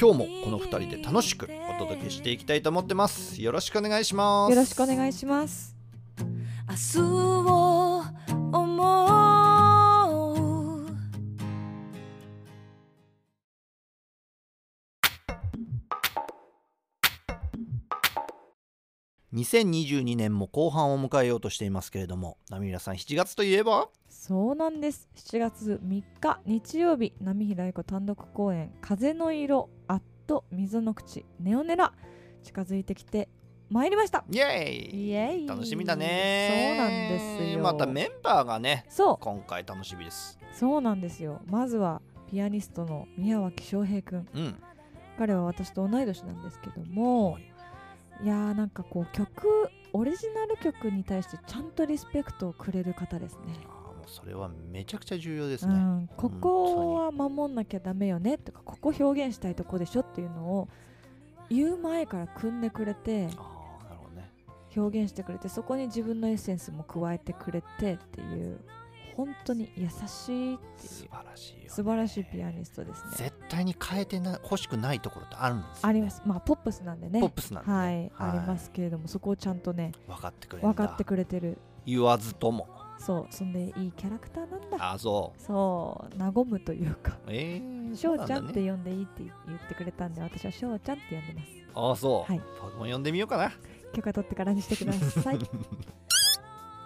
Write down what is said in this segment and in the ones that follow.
今日もこの2人で楽しくお届けしていきたいと思ってますよろしくお願いしますよろしくお願いします。明日を思う2022年も後半を迎えようとしていますけれども波平さん7月といえば？そうなんです。7月3日日曜日、波平由子単独公演風の色アット溝の口ネオネラ近づいてきて参りました。イエーイイエーイ。楽しみだねそうなんですよ。またメンバーがねそ今回楽しみですうそうなんですよ。まずはピアニストの宮脇翔平くん。うん彼は私と同い年なんですけども、いやーなんかこう曲オリジナル曲に対してちゃんとリスペクトをくれる方ですね。あーもうそれはめちゃくちゃ重要ですね、うん、ここは守んなきゃダメよねとかここ表現したいとこでしょっていうのを言う前から組んでくれてああなるほどね。表現してくれてそこに自分のエッセンスも加えてくれてっていう本当に優しいって素いう晴らしいよ、ね、素晴らしいピアニストですね。絶対に変えてな欲しくないところってあるんですよ、ね、あります。まあポップスなんでね。ポップスなんで、ね。はい、ありますけれどもそこをちゃんとね分かってくれる分かってくれてる。言わずとも。そう。そんでいいキャラクターなんだ。あそう。そう。和むというか。えー、翔ちゃんって呼んでいいって言ってくれたんで私は翔ちゃんって呼んでます。なんだねあそう、はい。僕も呼んでみようかな。許可取ってからにしてください。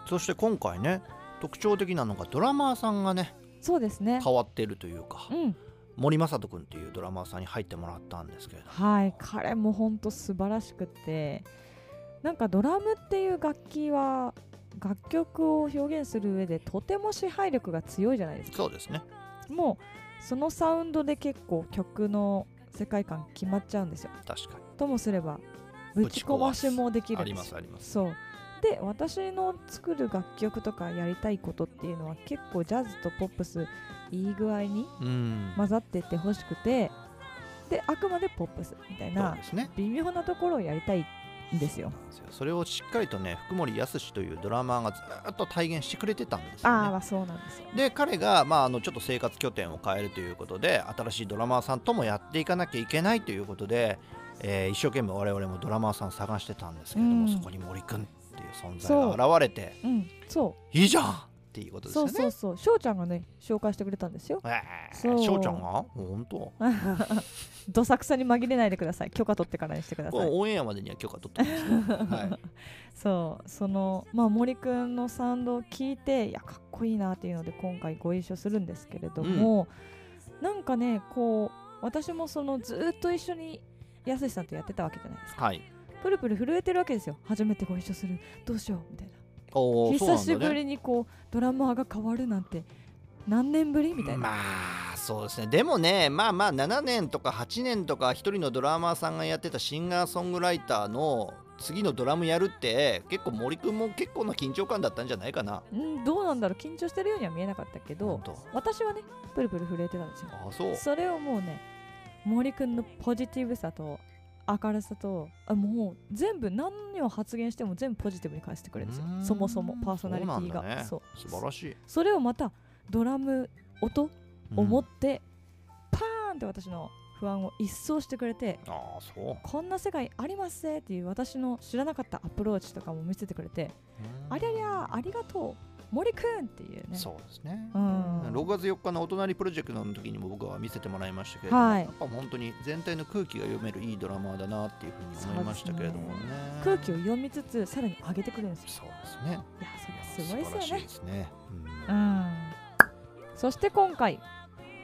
そして今回ね特徴的なのがドラマーさんがねそうですね。変わってるというかうん。森雅人君っていうドラマーさんに入ってもらったんですけれどはい。彼も本当素晴らしくて。なんかドラムっていう楽器は楽曲を表現する上でとても支配力が強いじゃないですか。そうですね。もうそのサウンドで結構曲の世界観決まっちゃうんですよ。確かに。ともすればぶち込ましもできるありまんですよ。すありますそうで私の作る楽曲とかやりたいことっていうのは結構ジャズとポップスいい具合にうん。混ざってってほしくてであくまでポップスみたいな微妙なところをやりたいんですよ。それをしっかりとね福森康というドラマーがずーっと体現してくれてたんですよね。ああそうなんですよ。で彼が、まあ、あのちょっと生活拠点を変えるということで新しいドラマーさんともやっていかなきゃいけないということで、えー一生懸命我々もドラマーさん探してたんですけれども、うん。そこに森くんっていう存在が現れてうんそいいじゃん！っていうことうですよね。そうそうそう。翔ちゃんがね紹介してくれたんですよ。えそう。ー、翔ちゃんが本当どさくさに紛れないでください。許可取ってからにしてください。オンエアまでには許可取ってますよ、はい、そう。そのまあ森くんのサウンドを聞いていやかっこいいなっていうので今回ご一緒するんですけれども、なんかねこう私もそのずーっと一緒にやすしさんとやってたわけじゃないですか。はい、プルプル震えてるわけですよ。初めてご一緒する。どうしよう。みたいな。久しぶねりにこうドラマーが変わるなんて何年ぶり？みたいな、まあそうですね。でもねまあまあ7年とか8年とか一人のドラマーさんがやってたシンガーソングライターの次のドラムやるって結構森くんも結構な緊張感だったんじゃないかな。うんどうなんだろう。緊張してるようには見えなかったけど私はねプルプル震えてたんですよ。あそう。それをもうね森くんのポジティブさと明るさとあもう全部何を発言しても全部ポジティブに返してくれるんですよ。そもそもパーソナリティが。ね。素晴らしい、それをまたドラム音を持うんって、パーンって私の不安を一掃してくれてああそう。こんな世界ありますぜっていう私の知らなかったアプローチとかも見せてくれてありゃりゃありがとう森くんっていうね。そうですね、うん。6月4日のお隣プロジェクトの時にも僕は見せてもらいましたけれども、はい。やっぱ本当に全体の空気が読めるいいドラマーだなっていうふうに思いましたけれどもね。空気を読みつつさらに上げてくるんですよ。そうですね。いやそれすごいですよ素晴らしいねですね、う、ん。そして今回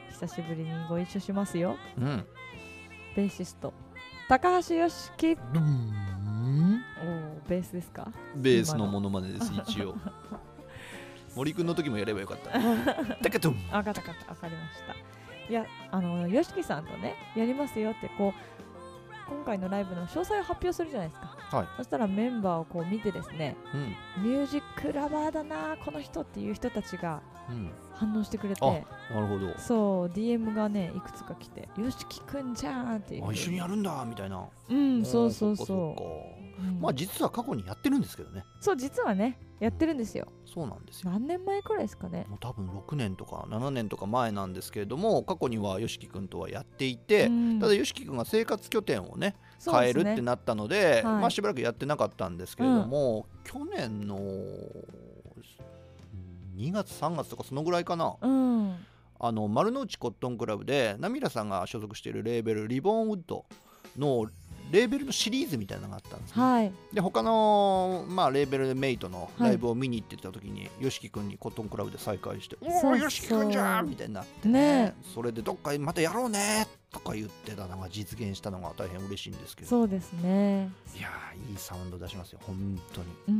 久しぶりにご一緒しますよ。うん。うんベーシスト高橋良樹。うん。おーベースですか？ベースのモノマネです一応 森くんの時もやればよかった。だけどあかったかった。わかりました。いやあの YOSHIKI さんとねやりますよってこう今回のライブの詳細を発表するじゃないですか。はい、そしたらメンバーをこう見てですねうん。ミュージックラバーだなこの人っていう人たちがうん、反応してくれてあなるほど。そう DM がねいくつか来て「よしきくんじゃん」っていう。あ一緒にやるんだみたいな。うんそうそうそう、うん。まあ実は過去にやってるんですけどね。そう実はねやってるんですよ。そうなんですよ。何年前くらいですかね。もう多分6年とか7年とか前なんですけれども過去には YOSHIKI 君とはやっていて、うん。ただ YOSHIKI 君が生活拠点をね変えるってなったのではい。まあしばらくやってなかったんですけれども、去年の2月3月とかそのぐらいかな。うん。あの丸の内コットンクラブでナミラさんが所属しているレーベルリボンウッドのレーベルのシリーズみたいなのがあったんですね、はい。で他の、まあ、レーベルメイトのライブを見に行ってた時に YOSHIKI 君にコットンクラブで再会して「そうおお YOSHIKI 君じゃん!」みたいになってね。それでどっかまたやろうねとか言ってたのが実現したのが大変嬉しいんですけど。そうですね。いやーいいサウンド出しますよ本当に。ううん。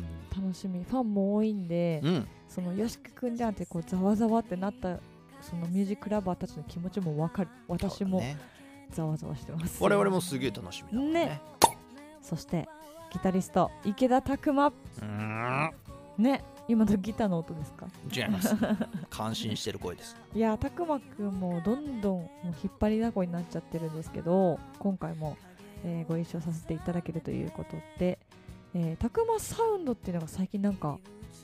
ん楽しみ。ファンも多いんでうん。そのよしきくんじゃんってこうざわざわってなったそのミュージックラバーたちの気持ちもわかる。私もざわざわしてます。我々もすげえ楽しみだね。ね。そしてギタリスト池田拓磨。ね。今のギターの音ですか？違います。感心してる声です。いや拓磨くんもどんどんもう引っ張りだこになっちゃってるんですけど今回も、えーご一緒させていただけるということで、えー、拓磨サウンドっていうのが最近なんか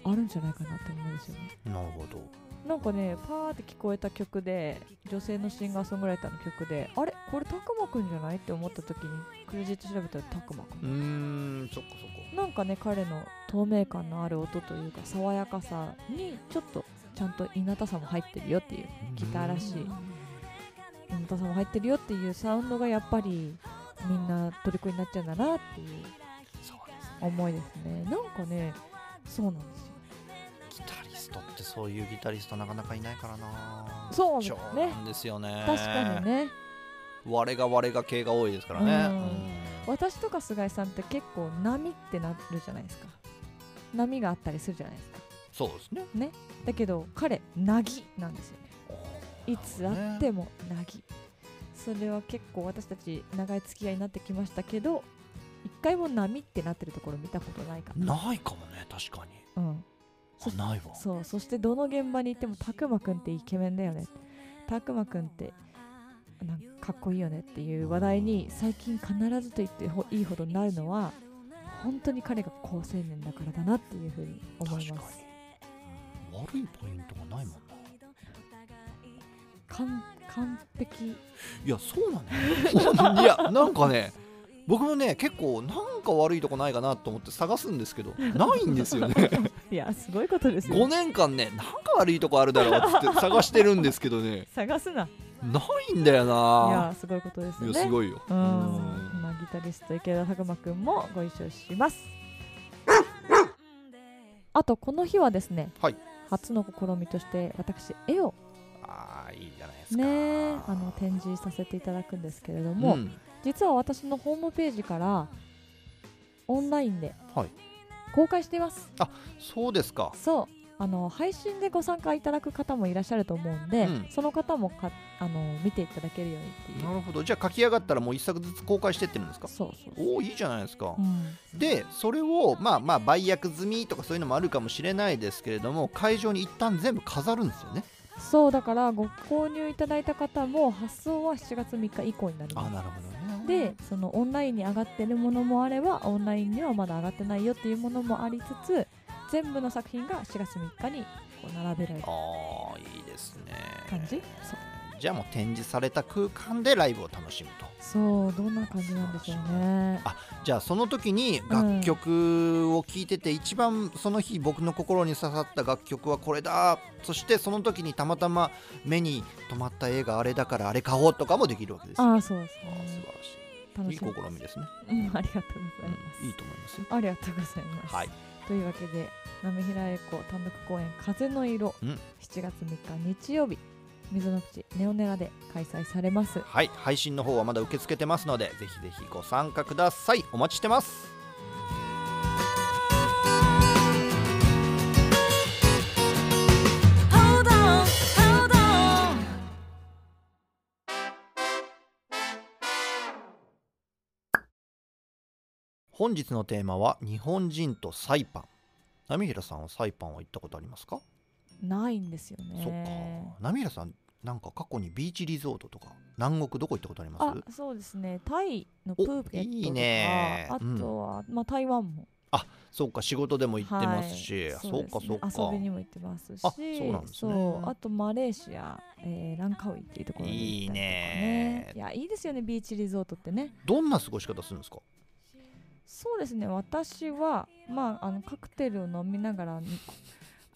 あるんじゃないかなって思うんですよね。なるほどなんかねパーって聞こえた曲で女性のシンガーソングライターの曲であれ？これ拓磨くんじゃない？って思った時にクレジット調べたら拓磨くうーんそっかそっか。なんかね彼の透明感のある音というか爽やかさにちょっとちゃんと稲田さも入ってるよっていうギターらしい。稲田さも入ってるよっていうサウンドがやっぱりみんな虜になっちゃうんだなっていう思いですね。なんかねそうなんですよそういうギタリストなかなかいないからな。そうなんですよね。確かにね。我が我が系が多いですからね。うん。うん。私とか菅井さんって結構波ってなるじゃないですか。波があったりするじゃないですか。そうですね。だけど彼なぎなんですよね。いつあってもなぎ、それは結構私たち長い付き合いになってきましたけど一回も波ってなってるところ見たことないかな、ないかもね確かに。うん、ないわ。そうそしてどの現場に行ってもたくまくんってイケメンだよね。たくまくんってなんかかっこいいよねっていう話題に最近必ずと言ってほいいほどになるのは本当に彼が好青年だからだなっていうふうに思います。悪いポイントがないもんな。完完璧。いやそうなんだよいやなんかね僕もね結構なんか悪いとこないかなと思って探すんですけどないんですよね。いやすごいことです5よ年間ねなんか悪いとこあるだろうって探してるんですけどね。探すな。ないんだよいなやすごいことですね。やすごいよ。うん。うん。まあギタリスト池田拓磨くんもご一緒します。あとこの日はですね、はい。初の試みとして私絵をああいいじゃないですか。ねあの展示させていただくんですけれども、うん実は私のホームページからオンラインではい。公開しています。そうですか。そう。あの配信でご参加いただく方もいらっしゃると思うんで、うん。その方もかあの見ていただけるようにっていう。なるほど。じゃあ書き上がったらもう一作ずつ公開してってるんですか？そうそうおおいいじゃないですか、うん。でそれをまあまあ売約済みとかそういうのもあるかもしれないですけれども会場に一旦全部飾るんですよね。そうだからご購入いただいた方も発送は7月3日以降になります。あなるほどねでそのオンラインに上がってるものもあればオンラインにはまだ上がってないよっていうものもありつつ全部の作品が4月3日にこう並べられるああいいですね。感じ？そうじゃあもう展示された空間でライブを楽しむと。そうどんな感じなんでしょうね。あじゃあその時に楽曲を聴いてて、一番その日僕の心に刺さった楽曲はこれだそしてその時にたまたま目に留まった映画あれだからあれ買おうとかもできるわけですよ。ああそうですあー素ね晴らしい。いい試みですね、み、うん、ありがとうございます、うんいいと思いますよ。ありがとうございます、はい。というわけで波平英子単独公演「風の色」うん。7月3日日曜日溝の口ネオネラで開催されます。はい配信の方はまだ受け付けてますのでぜひぜひご参加ください。お待ちしてます。本日のテーマは日本人とサイパン。波平さんはサイパンは行ったことありますか、ないんですよそっねか。波平さんなんか過去にビーチリゾートとか南国どこ行ったことあります？あそうですね。タイのプーケットとかいいね。あとは、まあ、台湾も。そうか仕事でも行ってますし、はい。そうかそうか。遊びにも行ってますしあそうなんですね。そうあとマレーシア、えーランカウイっていうところに行ったりとかね。いいね。いやいいですよねビーチリゾートってね。どんな過ごし方するんですか？そうですね。私はまああのカクテルを飲みながらに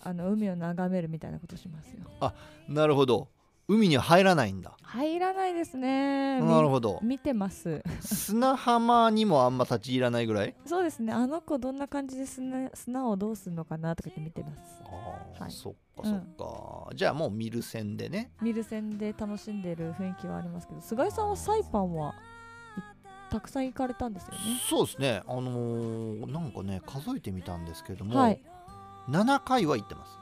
あの海を眺めるみたいなことしますよ。なるほど海には入らないんだ。入らないですね。みなるほど。見てます。砂浜にもあんま立ち入らないぐらい？そうですね。あの子どんな感じで砂砂をどうするのかなとか言って見てます。あー、はい。そっかそっか、じゃあもう見る線でね。見る線で楽しんでる雰囲気はありますけど菅井さんはサイパンはいたくさん行かれたんですよね。そうですね。あのーなんかね数えてみたんですけども、はい。7回は行ってます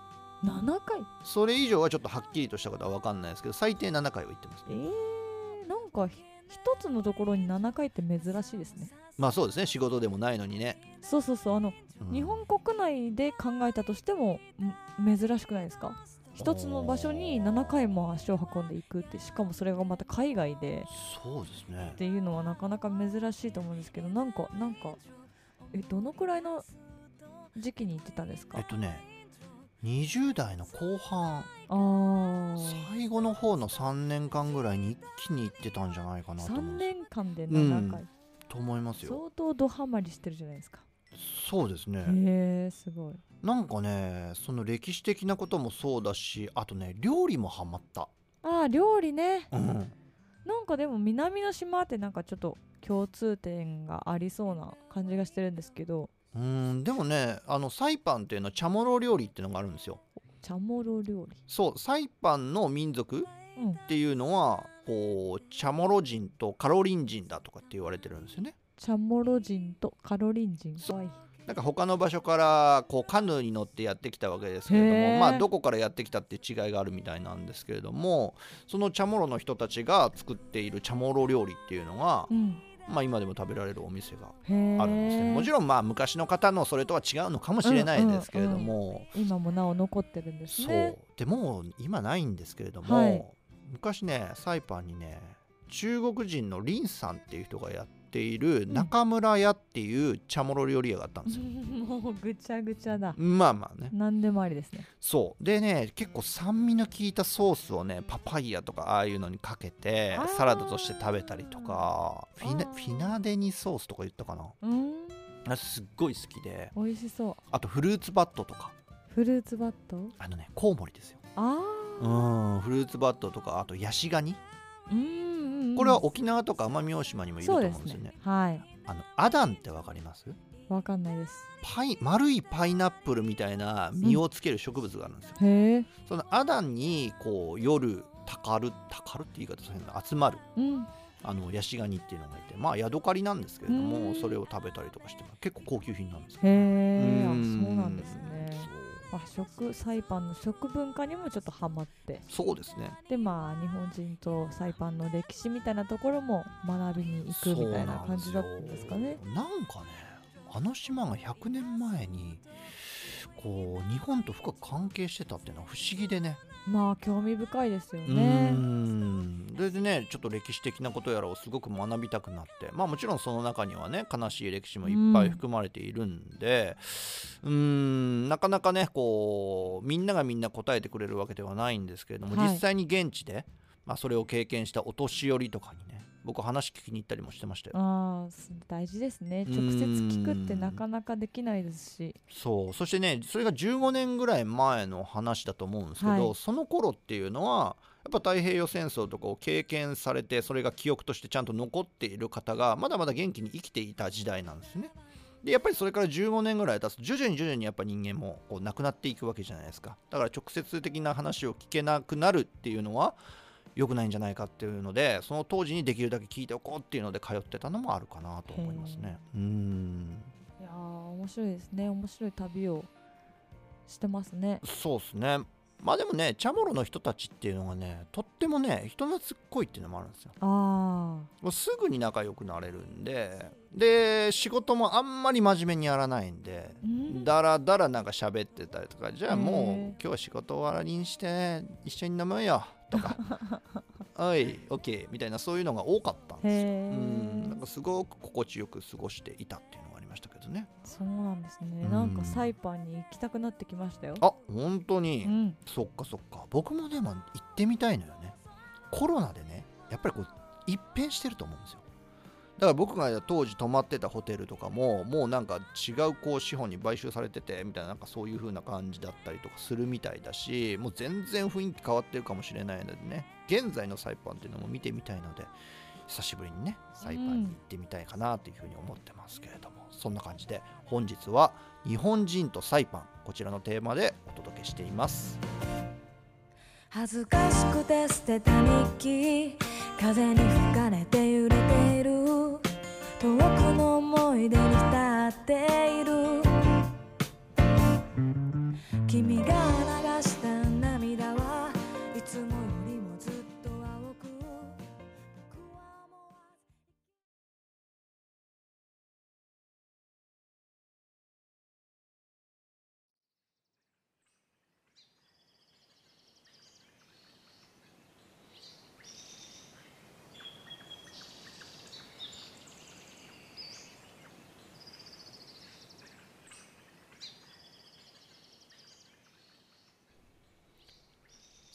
7回？それ以上はちょっとはっきりとしたことは分かんないですけど最低7回は行ってますえー、なんかひ一つのところに7回って珍しいですね。まあそうですね仕事でもないのにね、そうそうそうあの、うん。日本国内で考えたとしてもん珍しくないですか？一つの場所に7回も足を運んでいくってしかもそれがまた海外で。そうですね。っていうのはなかなか珍しいと思うんですけどなんかなんかえどのくらいの時期に行ってたんですか？えっとね20代の後半最後の方の3年間ぐらいに一気に行ってたんじゃないかなと思3う年間で7回、と思いますよ。相当ドハマりしてるじゃないですか。そうですね。へえすごい。なんかねその歴史的なこともそうだしあとね料理もハマった。ああ料理ね。うん。なんかでも南の島ってなんかちょっと共通点がありそうな感じがしてるんですけどうんでもねあのサイパンっていうのはチャモロ料理っていうのがあるんですよ。チャモロ料理。そうサイパンの民族うん。っていうのはこうチャモロ人とカロリン人だとかって言われてるんですよね。チャモロ人とカロリン人。なんか他の場所からこうカヌーに乗ってやってきたわけですけれどもまあどこからやってきたって違いがあるみたいなんですけれどもそのチャモロの人たちが作っているチャモロ料理っていうのがう、んまあ今でも食べられるお店があるんですね。もちろんまあ昔の方のそれとは違うのかもしれないですけれども、今もなお残ってるんですそう。ねでもう今ないんですけれども、はい。昔ねサイパンにね中国人のリンさんっていう人がやっている中村屋っていうチャモロ料理屋があったんですよ、もうぐちゃぐちゃだ。まあまあね。何でもありですね。そう。でね結構酸味の効いたソースをねパパイヤとかああいうのにかけてサラダとして食べたりとかフィナフィナデニソースとか言ったかな。うん。すっごい好きで。美味しそう。あとフルーツバットとか。フルーツバット？あのねコウモリですよ。あうんフルーツバットとかあとヤシガニ。うんこれは沖縄とか奄美大島にもいると思うんですよね。ね。はい。あのアダンってわかります？わかんないです。パイ丸いパイナップルみたいな実をつける植物があるんですよ、へえ。そのアダンにこう夜たかるたかるって言い方するんだ集まる。うん。あのヤシガニっていうのがいて。まあヤドカリなんですけれどもうん。それを食べたりとかして結構高級品なんですよ。へえ。そうなんですねあ食サイパンの食文化にもちょっとハマって。そうですね。でまあ日本人とサイパンの歴史みたいなところも学びに行くみたいな感じだったんですかね。なんかねあの島が100年前にこう日本と深く関係してたっていうのは不思議でね。まあ興味深いですようねれでねちょっと歴史的なことやらをすごく学びたくなってまあもちろんその中にはね悲しい歴史もいっぱい含まれているんでうーんなかなかねこうみんながみんな答えてくれるわけではないんですけれども、はい。実際に現地でまあ、それを経験したお年寄りとかにね僕話聞きに行ったりもしてましたよ。ああ大事ですね。直接聞くってなかなかできないですし。そう。そしてねそれが15年ぐらい前の話だと思うんですけど、はい、その頃っていうのはやっぱ太平洋戦争とかを経験されてそれが記憶としてちゃんと残っている方がまだまだ元気に生きていた時代なんですね。でやっぱりそれから15年ぐらい経つと徐々に徐々にやっぱ人間もこう亡くなっていくわけじゃないですかだから直接的な話を聞けなくなるっていうのは良くないんじゃないかっていうのでその当時にできるだけ聞いておこうっていうので通ってたのもあるかなと思いますね。うんいや面白いですね面白い旅をしてますね。そうですねまあでもねチャモロの人たちっていうのがねとってもね人懐っこいっていうのもあるんですよ。あもうすぐに仲良くなれるんでで仕事もあんまり真面目にやらないんで、ん、だらだらなんか喋ってたりとかじゃあもう今日は仕事終わりにして一緒に飲むよとか「はい OK」みたいなそういうのが多かったんですよ。うん。なんかすごく心地よく過ごしていたっていうましたけどね。そうなんですね、なんかサイパンに行きたくなってきましたよ。あ本当に、うん、そっかそっか僕もでも行ってみたいのよね。コロナでねやっぱりこう一変してると思うんですよ。だから僕が当時泊まってたホテルとかももうなんか違うこう資本に買収されててみたいななんかそういう風な感じだったりとかするみたいだしもう全然雰囲気変わってるかもしれないのでね現在のサイパンっていうのも見てみたいので久しぶりにねサイパンに行ってみたいかなというふうに思ってますけれども、うん、そんな感じで本日は日本人とサイパンこちらのテーマでお届けしています。恥ずかしくて捨てた日記風に吹かれて揺れている。遠くの思い出に浸っている。君が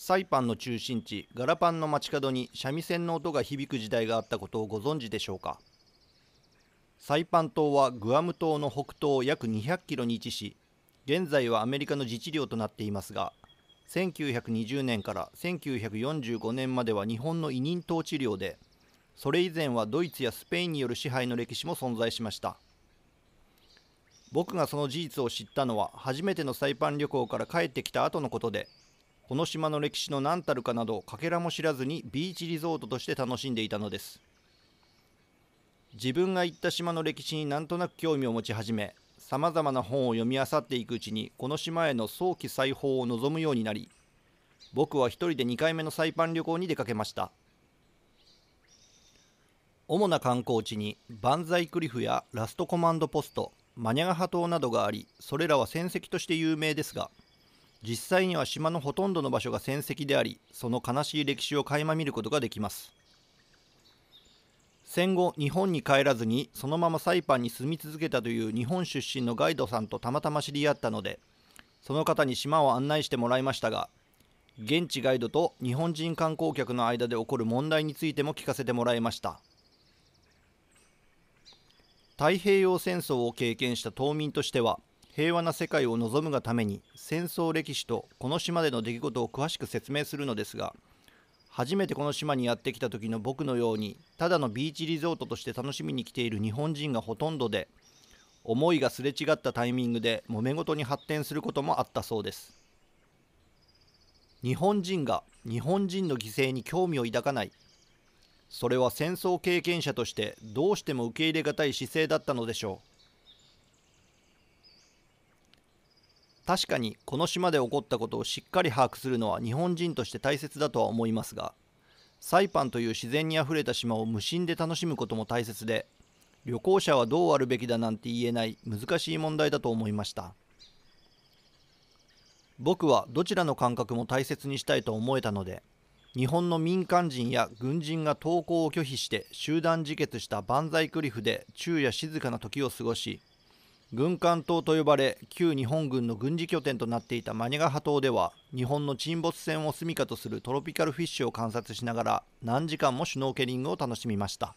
サイパンの中心地ガラパンの街角に三味線の音が響く時代があったことをご存知でしょうか？サイパン島はグアム島の北東約200キロに位置し現在はアメリカの自治領となっていますが1920年から1945年までは日本の委任統治領でそれ以前はドイツやスペインによる支配の歴史も存在しました。僕がその事実を知ったのは初めてのサイパン旅行から帰ってきた後のことでこの島の歴史の何たるかなどかけらも知らずにビーチリゾートとして楽しんでいたのです。自分が行った島の歴史になんとなく興味を持ち始めさまざまな本を読み漁っていくうちにこの島への早期再訪を望むようになり僕は一人で2回目のサイパン旅行に出かけました。主な観光地にバンザイクリフやラストコマンドポストマニャガハ島などがありそれらは戦績として有名ですが実際には島のほとんどの場所が戦跡でありその悲しい歴史を垣間見ることができます。戦後日本に帰らずにそのままサイパンに住み続けたという日本出身のガイドさんとたまたま知り合ったのでその方に島を案内してもらいましたが現地ガイドと日本人観光客の間で起こる問題についても聞かせてもらいました。太平洋戦争を経験した島民としては平和な世界を望むがために戦争歴史とこの島での出来事を詳しく説明するのですが初めてこの島にやってきた時の僕のようにただのビーチリゾートとして楽しみに来ている日本人がほとんどで思いがすれ違ったタイミングで揉め事に発展することもあったそうです。日本人が日本人の犠牲に興味を抱かない。それは戦争経験者としてどうしても受け入れがたい姿勢だったのでしょう。確かにこの島で起こったことをしっかり把握するのは日本人として大切だとは思いますがサイパンという自然にあふれた島を無心で楽しむことも大切で旅行者はどうあるべきだなんて言えない難しい問題だと思いました。僕はどちらの感覚も大切にしたいと思えたので日本の民間人や軍人が投降を拒否して集団自決した万歳クリフで昼夜静かな時を過ごし軍艦島と呼ばれ旧日本軍の軍事拠点となっていたマニガハ島では日本の沈没船を住処とするトロピカルフィッシュを観察しながら何時間もシュノーケリングを楽しみました。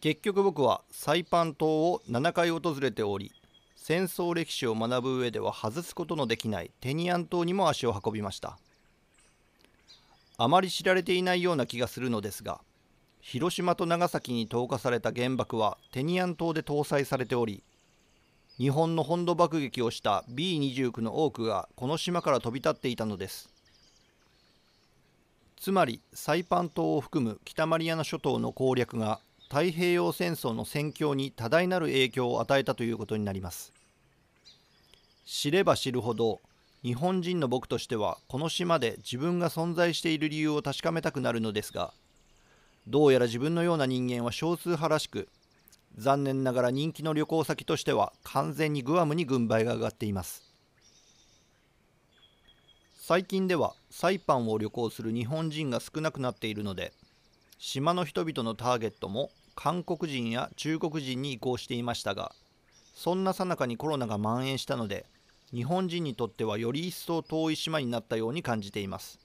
結局僕はサイパン島を7回訪れており戦争歴史を学ぶ上では外すことのできないテニアン島にも足を運びました。あまり知られていないような気がするのですが広島と長崎に投下された原爆はテニアン島で搭載されており日本の本土爆撃をした B29 の多くがこの島から飛び立っていたのです。つまりサイパン島を含む北マリアナ諸島の攻略が太平洋戦争の戦況に多大なる影響を与えたということになります。知れば知るほど日本人の僕としてはこの島で自分が存在している理由を確かめたくなるのですがどうやら自分のような人間は少数派らしく残念ながら人気の旅行先としては完全にグアムに軍配が上がっています。最近ではサイパンを旅行する日本人が少なくなっているので島の人々のターゲットも韓国人や中国人に移行していましたがそんな最中にコロナが蔓延したので日本人にとってはより一層遠い島になったように感じています。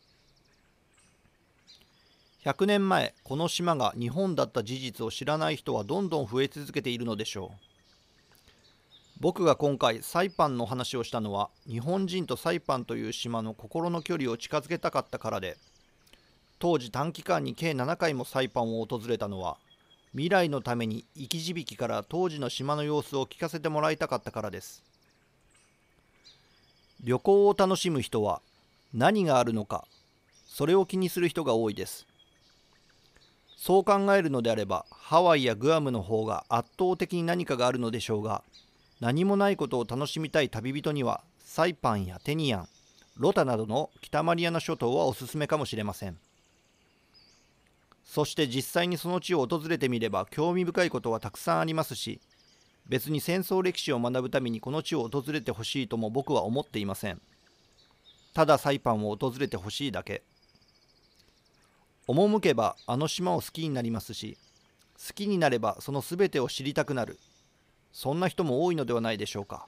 100年前この島が日本だった事実を知らない人はどんどん増え続けているのでしょう。僕が今回サイパンの話をしたのは日本人とサイパンという島の心の距離を近づけたかったからで当時短期間に計7回もサイパンを訪れたのは未来のために生き字引から当時の島の様子を聞かせてもらいたかったからです。旅行を楽しむ人は何があるのかそれを気にする人が多いです。そう考えるのであればハワイやグアムの方が圧倒的に何かがあるのでしょうが何もないことを楽しみたい旅人にはサイパンやテニアンロタなどの北マリアナ諸島はおすすめかもしれません。そして実際にその地を訪れてみれば興味深いことはたくさんありますし別に戦争歴史を学ぶためにこの地を訪れてほしいとも僕は思っていません。ただサイパンを訪れてほしいだけ。赴けばあの島を好きになりますし好きになればその全てを知りたくなる。そんな人も多いのではないでしょうか。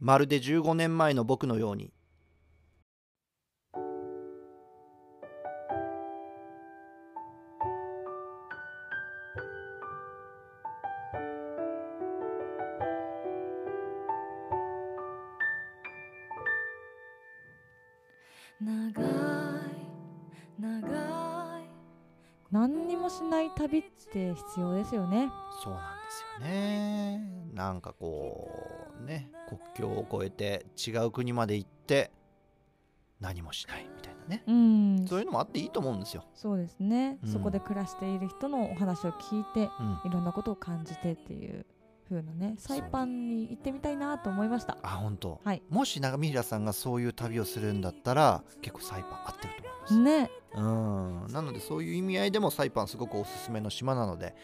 まるで15年前の僕のように何にもしない旅って必要ですよね。そうなんですよね。なんかこうね国境を越えて違う国まで行って何もしないみたいなね。うん。そういうのもあっていいと思うんですよ、そうですね、うん。そこで暮らしている人のお話を聞いてうん、いろんなことを感じてっていう風なねサイパンに行ってみたいなと思いました。あ本当、はい。もし長見平さんがそういう旅をするんだったら結構サイパン合ってると思ね。うん。なのでそういう意味合いでもサイパンすごくおすすめの島なので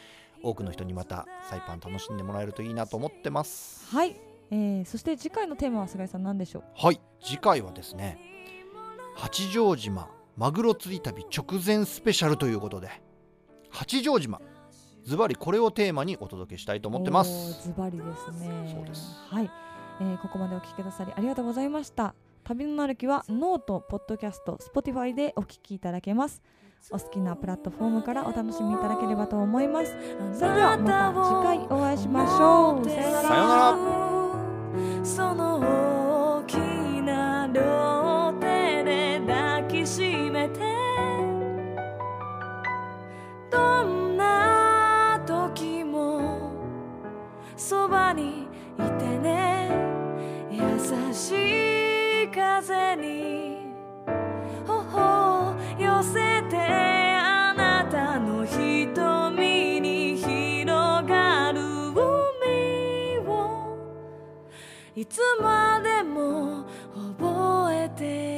多くの人にまたサイパン楽しんでもらえるといいなと思ってます。はい、えー、そして次回のテーマは菅井さん何でしょう？はい次回はですね八丈島マグロ釣り旅直前スペシャルということで八丈島ズバリこれをテーマにお届けしたいと思ってます。ズバリですね。そうです。はい、えーここまでお聞きくださりありがとうございました旅の歩きはノートポッドキャスト Spotify でお聞きいただけます。お好きなプラットフォームからお楽しみいただければと思います。それではまた次回お会いしましょう。さようならさようなら。その大きな両手で抱きしめてどんな時もそばにいてね。優しいいつまでも覚えて